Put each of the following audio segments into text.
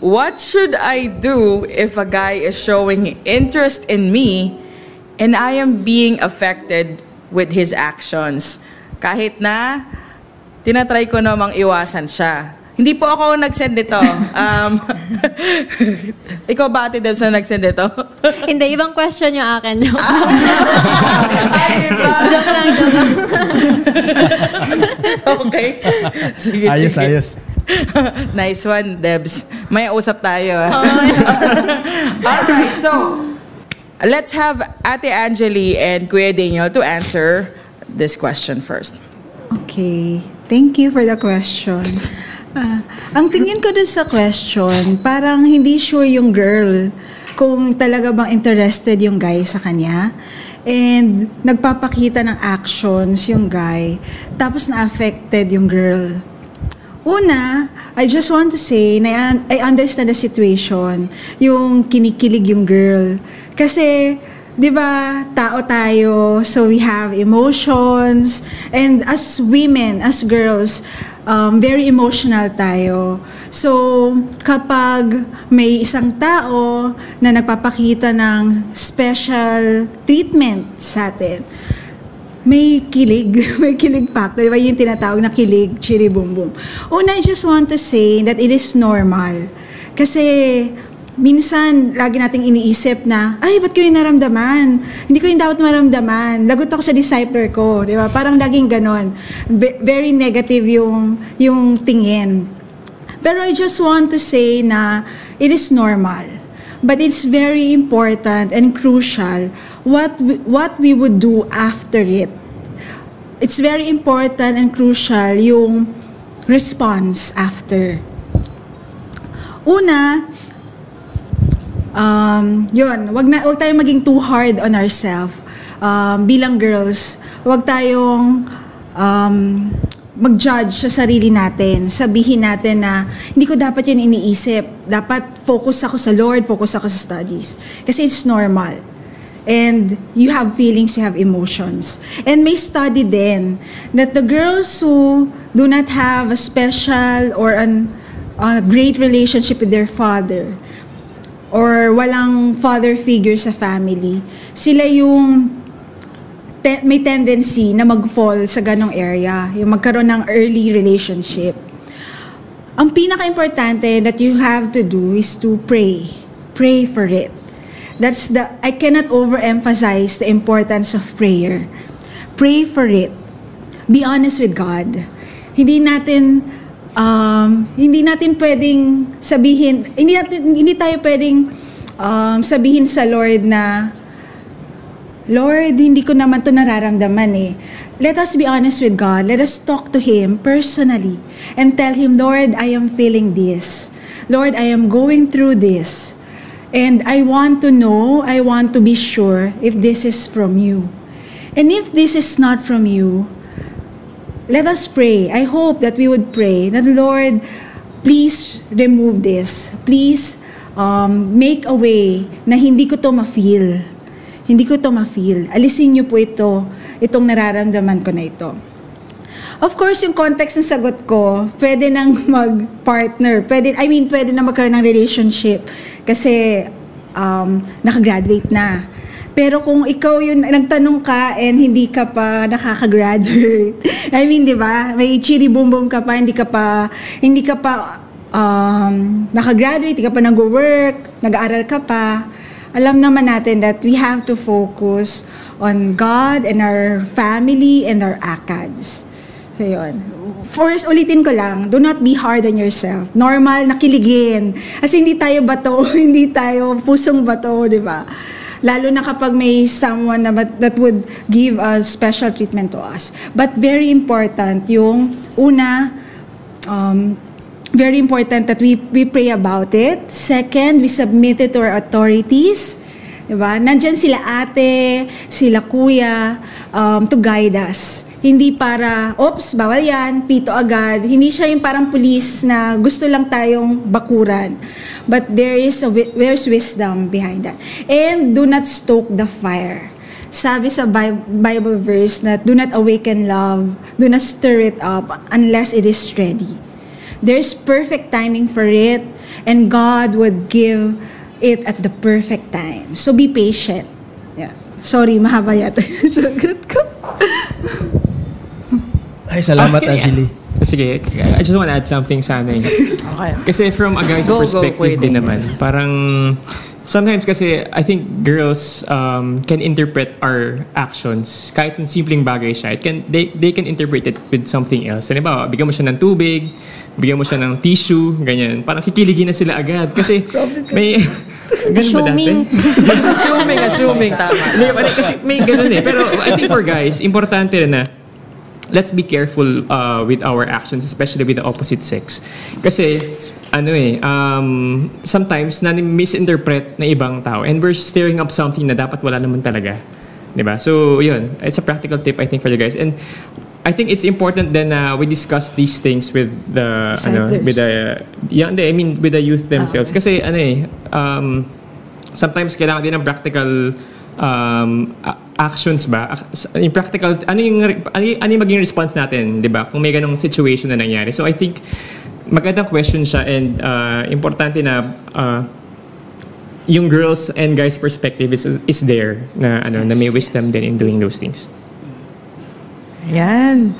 what should I do if a guy is showing interest in me and I am being affected with his actions? Kahit na tinatry ko namang iwasan siya. Hindi po ako nag-send nito. Um, ikaw ba, Ate Debs, na nag-send nito? Hindi, ibang question yung akin. Joke, Ay, iba. joke lang, joke lang. okay. Sige, Ayos, sige. ayos. nice one, Debs. May usap tayo. ah. Alright, so let's have Ate Angeli and Kuya Daniel to answer this question first. Okay. Thank you for the question. Ah, ang tingin ko dun sa question, parang hindi sure yung girl kung talaga bang interested yung guy sa kanya. And nagpapakita ng actions yung guy, tapos na-affected yung girl. Una, I just want to say na I understand the situation, yung kinikilig yung girl. Kasi, di ba, tao tayo, so we have emotions, and as women, as girls, um, very emotional tayo. So, kapag may isang tao na nagpapakita ng special treatment sa atin, may kilig, may kilig factor. Di ba yung tinatawag na kilig, chiri boom boom. Una, I just want to say that it is normal. Kasi minsan, lagi nating iniisip na, ay, ba't ko yung naramdaman? Hindi ko yung dapat maramdaman. Lagot ako sa discipler ko, di ba? Parang laging ganon. Be- very negative yung, yung tingin. Pero I just want to say na it is normal. But it's very important and crucial what we, what we would do after it. It's very important and crucial yung response after. Una, um, yun, wag na wag tayong maging too hard on ourselves. Um, bilang girls, wag tayong um, mag-judge sa sarili natin. Sabihin natin na hindi ko dapat yun iniisip. Dapat focus ako sa Lord, focus ako sa studies. Kasi it's normal. And you have feelings, you have emotions. And may study din that the girls who do not have a special or an, a great relationship with their father, or walang father figure sa family, sila yung te- may tendency na mag-fall sa ganong area, yung magkaroon ng early relationship. Ang pinaka-importante that you have to do is to pray. Pray for it. That's the, I cannot overemphasize the importance of prayer. Pray for it. Be honest with God. Hindi natin, um, hindi natin pwedeng sabihin, hindi, natin, hindi tayo pwedeng um, sabihin sa Lord na, Lord, hindi ko naman to nararamdaman eh. Let us be honest with God. Let us talk to Him personally and tell Him, Lord, I am feeling this. Lord, I am going through this. And I want to know, I want to be sure if this is from you. And if this is not from you, let us pray. I hope that we would pray that, Lord, please remove this. Please um, make a way na hindi ko to ma-feel. Hindi ko to ma-feel. Alisin niyo po ito, itong nararamdaman ko na ito. Of course, yung context ng sagot ko, pwede nang mag-partner. Pwede, I mean, pwede na magkaroon ng relationship. Kasi, um, nakagraduate na. Pero kung ikaw yung nagtanong ka and hindi ka pa nakaka-graduate, I mean, di ba? May chiri boom boom ka pa, hindi ka pa, hindi ka pa um, nakagraduate, hindi ka pa nag-work, nag-aaral ka pa. Alam naman natin that we have to focus on God and our family and our ACADS. So, yun. First, ulitin ko lang, do not be hard on yourself. Normal na kiligin. Kasi hindi tayo bato, hindi tayo pusong bato, di ba? Lalo na kapag may someone na that would give a special treatment to us. But very important, yung una, um, very important that we, we pray about it. Second, we submit it to our authorities. Diba? Nandyan sila ate, sila kuya, um, to guide us. Hindi para, oops, bawal yan, pito agad. Hindi siya yung parang pulis na gusto lang tayong bakuran. But there is a, there's wisdom behind that. And do not stoke the fire. Sabi sa Bi- Bible verse na do not awaken love, do not stir it up unless it is ready. There's perfect timing for it. And God would give it at the perfect time. So be patient. Yeah. Sorry, mahaba yata yung sagot ko. Ay, salamat, Okay. Angeli. Sige, I just want to add something sa ano eh. Okay. Kasi from a guy's Go, go, perspective pwede. din naman, parang sometimes kasi I think girls um, can interpret our actions kahit yung simpleng bagay siya. It can, they, they can interpret it with something else. Halimbawa, bigyan mo siya ng tubig, bigyan mo siya ng tissue, ganyan. Parang kikiligin na sila agad. Kasi may... Assuming. assuming, assuming, tama. Pare, kasi may ganun eh. Pero I think for guys, importante na let's be careful uh, with our actions, especially with the opposite sex. Kasi, ano eh, um, sometimes na misinterpret na ibang tao and we're stirring up something na dapat wala naman talaga. 'Di ba? So, yun. It's a practical tip, I think, for the guys. And I think it's important then uh, we discuss these things with the ano, Disciples. with the yeah, I mean with the youth themselves kasi ano eh um, sometimes kailangan din ng practical um, actions ba? Yung practical, ano yung, ano yung, ano yung maging response natin, di ba? Kung may ganong situation na nangyari. So I think, magandang question siya and uh, importante na uh, yung girls and guys perspective is, is there na ano na may wisdom din in doing those things. Yan.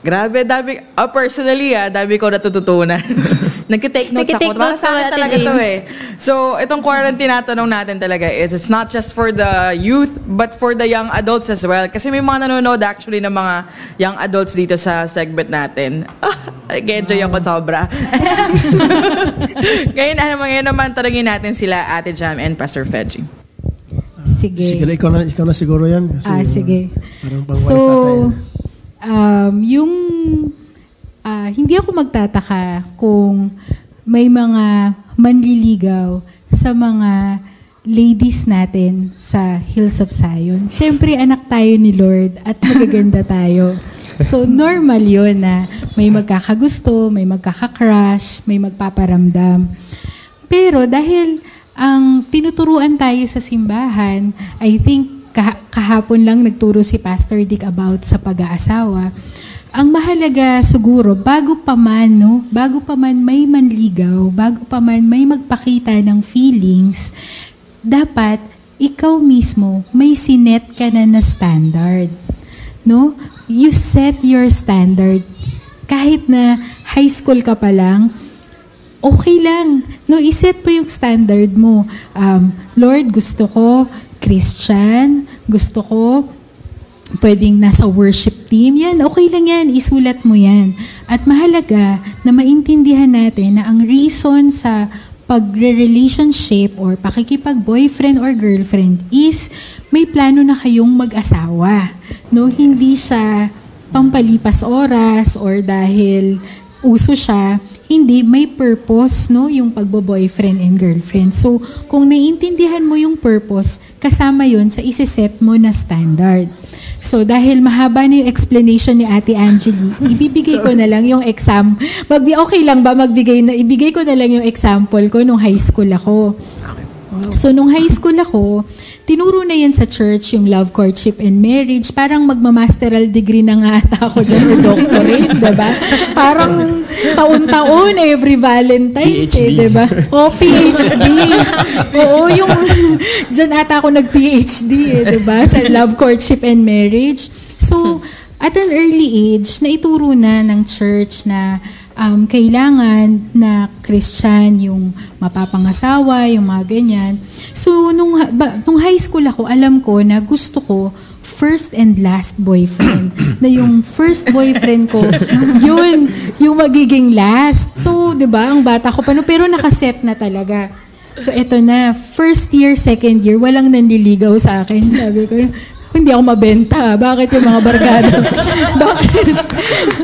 Grabe, dami. Oh, personally, ah, dami ko natututunan. Nagka-take notes Nagka-take ako. Para sa akin talaga Jane. to eh. So, itong quarantine tinatanong natin talaga is it's not just for the youth, but for the young adults as well. Kasi may mga nanonood actually ng mga young adults dito sa segment natin. Ah, Nag-enjoy ako sobra. ngayon, ano, ngayon naman tanongin natin sila Ate Jam and Pastor Fedgy. Sige. Sige, ikaw na, ikaw na siguro yan. Kasi, Ah, sige. Parang pang So, um, yung ah, hindi ako magtataka kung may mga manliligaw sa mga ladies natin sa Hills of Zion. Siyempre, anak tayo ni Lord at magaganda tayo. So, normal yun na may magkakagusto, may magkakakrush, may magpaparamdam. Pero dahil ang tinuturuan tayo sa simbahan, I think kah- kahapon lang nagturo si Pastor Dick about sa pag-aasawa. Ang mahalaga siguro, bago pa man, no, bago pa man may manligaw, bago pa man may magpakita ng feelings, dapat ikaw mismo may sinet ka na na standard. No? You set your standard. Kahit na high school ka pa lang, okay lang. No, iset po yung standard mo. Um, Lord, gusto ko Christian, gusto ko pwedeng nasa worship team. Yan, okay lang yan. Isulat mo yan. At mahalaga na maintindihan natin na ang reason sa pagre-relationship or pakikipag-boyfriend or girlfriend is may plano na kayong mag-asawa. No, hindi siya pampalipas oras or dahil uso siya, hindi, may purpose, no, yung pagbo-boyfriend and girlfriend. So, kung naiintindihan mo yung purpose, kasama yon sa isiset mo na standard. So, dahil mahaba na yung explanation ni Ate Angeli, ibibigay ko na lang yung exam. Mag okay lang ba magbigay na, ibigay ko na lang yung example ko nung high school ako. So, nung high school ako, tinuro na yan sa church, yung love, courtship, and marriage. Parang magmamasteral degree na nga ata ako dyan or doctorate, diba? Parang taon-taon, every Valentine's, eh, PhD. diba? O, PhD. Oo, yung, dyan ata ako nag-PhD, eh, diba? Sa love, courtship, and marriage. So, at an early age, naituro na ng church na um, kailangan na Christian yung mapapangasawa, yung mga ganyan. So, nung, ba, nung high school ako, alam ko na gusto ko first and last boyfriend. na yung first boyfriend ko, yun, yung magiging last. So, di ba, ang bata ko pa, no, pero nakaset na talaga. So, eto na, first year, second year, walang nanliligaw sa akin. Sabi ko, hindi ako mabenta. Bakit yung mga barkada? Bakit?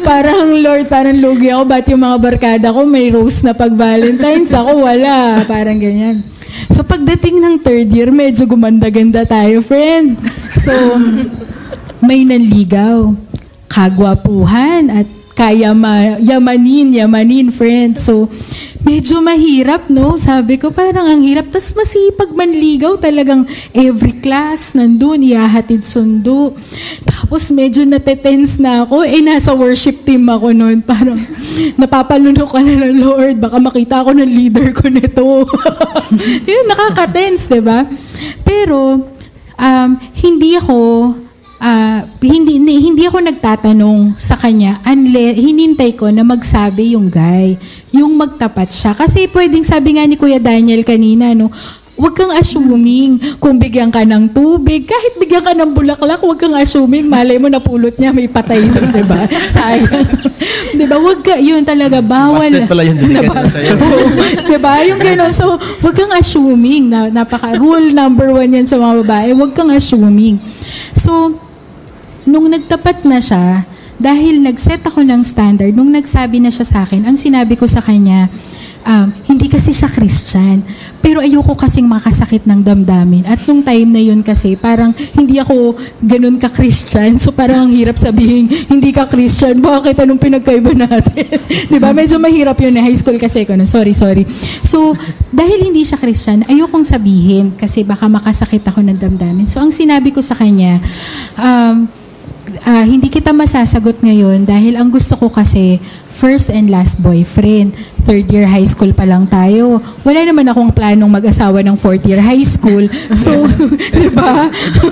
parang Lord, parang lugi ako. Ba't yung mga barkada ko may rose na pag Valentine's? Ako wala. Parang ganyan. So pagdating ng third year, medyo gumanda-ganda tayo, friend. So, may nanligaw. Kagwapuhan at kaya ma- yamanin, yamanin, friend. So, medyo mahirap, no? Sabi ko, parang ang hirap. Tapos masipag manligaw talagang every class nandun, ihahatid sundo. Tapos medyo natetense na ako. Eh, nasa worship team ako noon. Parang napapalunok ka na ng Lord. Baka makita ako ng leader ko nito. Yun, nakaka-tense, di ba? Pero, um, hindi ako ah, hindi hindi ako nagtatanong sa kanya unless hinintay ko na magsabi yung guy, yung magtapat siya. Kasi pwedeng sabi nga ni Kuya Daniel kanina, no, Huwag kang assuming kung bigyan ka ng tubig. Kahit bigyan ka ng bulaklak, huwag kang assuming. Malay mo napulot niya, may patay doon, di ba? Sayang. di ba? Huwag ka, yun talaga, bawal. Busted pala yun, binigyan na sa'yo. Di ba? Yung gano'n. So, huwag kang assuming. Na, napaka, rule number one yan sa mga babae. Huwag kang assuming. So, nung nagtapat na siya, dahil nag-set ako ng standard, nung nagsabi na siya sa akin, ang sinabi ko sa kanya, um, hindi kasi siya Christian. Pero ayoko kasing makasakit ng damdamin. At nung time na yun kasi, parang hindi ako ganun ka-Christian. So parang ang hirap sabihin, hindi ka Christian. Bakit? Anong pinagkaiba natin? Di ba? Medyo mahirap yun. eh. High school kasi. No? Sorry, sorry. So, dahil hindi siya Christian, ayokong sabihin kasi baka makasakit ako ng damdamin. So, ang sinabi ko sa kanya, um, ah, hindi kita masasagot ngayon dahil ang gusto ko kasi first and last boyfriend. Third year high school pa lang tayo. Wala naman akong planong mag-asawa ng fourth year high school. So, di ba?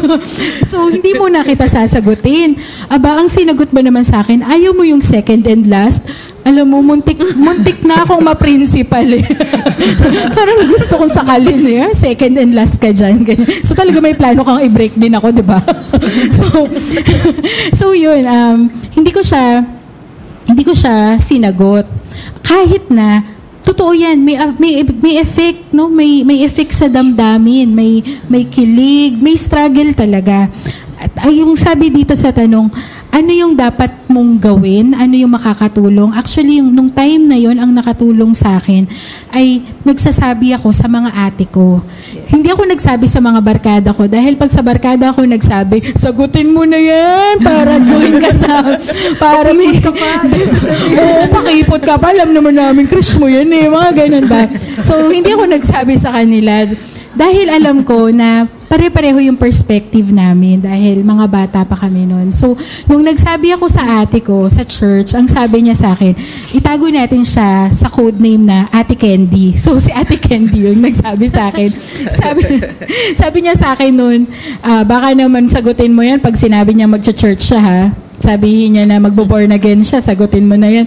so, hindi mo na kita sasagutin. Aba, ang sinagot ba naman sa akin, ayaw mo yung second and last? Alam mo, muntik, muntik na akong ma-principal eh. Parang gusto kong sakalin eh. Second and last ka dyan. Ganyan. So talaga may plano kang i-break din ako, di ba? so, so yun, um, hindi ko siya, hindi ko siya sinagot. Kahit na, totoo yan, may, uh, may, may effect, no? May, may effect sa damdamin, may, may kilig, may struggle talaga. At ay, yung sabi dito sa tanong, ano yung dapat mong gawin? Ano yung makakatulong? Actually, yung, nung time na yon ang nakatulong sa akin ay nagsasabi ako sa mga ate ko. Hindi ako nagsabi sa mga barkada ko dahil pag sa barkada ako nagsabi, sagutin mo na yan para join ka sa... Para may... ka pa. Oo, pakipot ka pa. Alam naman namin, crush mo yan eh. Mga ganun ba? So, hindi ako nagsabi sa kanila. Dahil alam ko na pare-pareho yung perspective namin dahil mga bata pa kami noon. So, nung nagsabi ako sa ate ko sa church, ang sabi niya sa akin, itago natin siya sa code name na Ate Candy. So, si Ate Candy yung nagsabi sa akin. Sabi, sabi niya sa akin noon, "Ah, baka naman sagutin mo yan pag sinabi niya magcha-church siya ha. Sabihin niya na magbo-born again siya, sagutin mo na yan.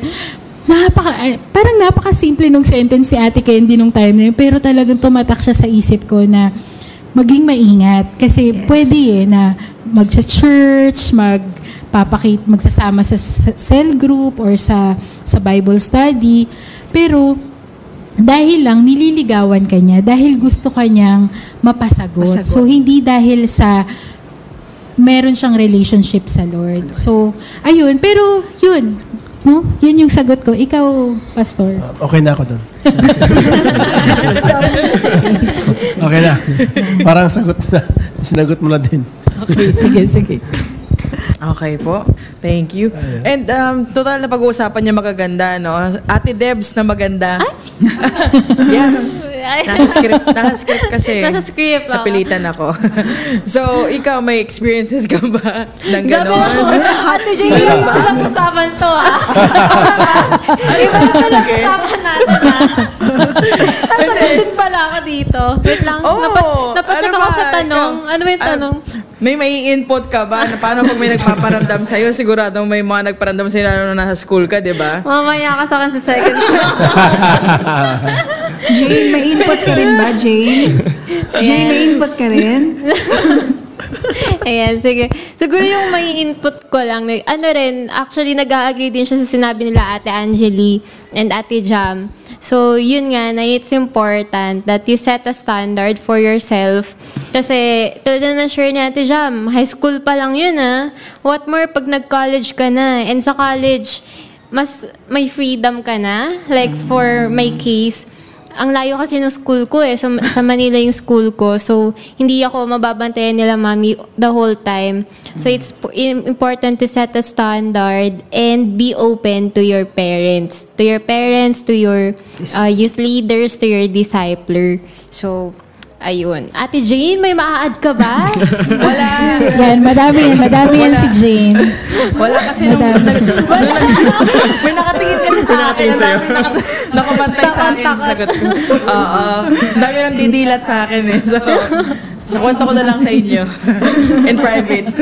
Napaka, eh, parang napaka-simple nung sentence si Ate Candy nung time na yun, pero talagang tumatak siya sa isip ko na maging maingat. Kasi pwede eh na magsa-church, mag papakit magsasama sa cell group or sa sa Bible study. Pero dahil lang nililigawan ka niya, dahil gusto kanyang mapasagot. Masagot. So hindi dahil sa meron siyang relationship sa Lord. So, ayun. Pero, yun. No? Yun yung sagot ko. Ikaw, Pastor. Okay na ako doon. okay na. Parang sagot na. Sinagot mo na din. Okay, sige, sige. Okay po. Thank you. And um, total na pag-uusapan niya magaganda, no? Ate Debs na maganda. yes. Nasa script, nasa script kasi. Nasa script lang. Napilitan ako. so, ikaw, may experiences ka ba ng gano'n? ako. Ate Iba Jane, na pala usapan to ah. Iba na pala usapan natin ah. Ako dito. Wait lang. Napat- napacheck Ano ako ba? sa tanong. Ikaw, Ano ba yung ah, tanong? may may input ka ba? Na paano pag may nagpaparamdam sa'yo? Sigurado may mga nagparamdam sa'yo lalo na nasa school ka, di ba? Mamaya ka sa akin sa second. Jane, may input ka rin ba, Jane? Jane, may input ka rin? Ayan, sige. Siguro yung may input ko lang, ano rin, actually nag-agree din siya sa sinabi nila Ate Angeli and Ate Jam. So, yun nga, na it's important that you set a standard for yourself. Kasi, tulad na share ni Ate Jam, high school pa lang yun ah. What more pag nag-college ka na? And sa college, mas may freedom ka na. Like, for my case, ang layo kasi ng school ko eh. Sa, sa Manila yung school ko. So, hindi ako mababantayan nila mami the whole time. So, it's po- im- important to set a standard and be open to your parents. To your parents, to your uh, youth leaders, to your discipler. So, ayun. Ate Jane, may maa-add ka ba? Wala. Yan, madami yan. Madami yan si Jane. Wala kasi nung, Madami. nag, nung nag- may nakatingin kasi sa akin. Ang dami nakat, nakamantay sa akin sa sagot ko. Oo. Ang dami nang didilat sa akin eh. So, sa kwento ko na lang sa inyo. In private.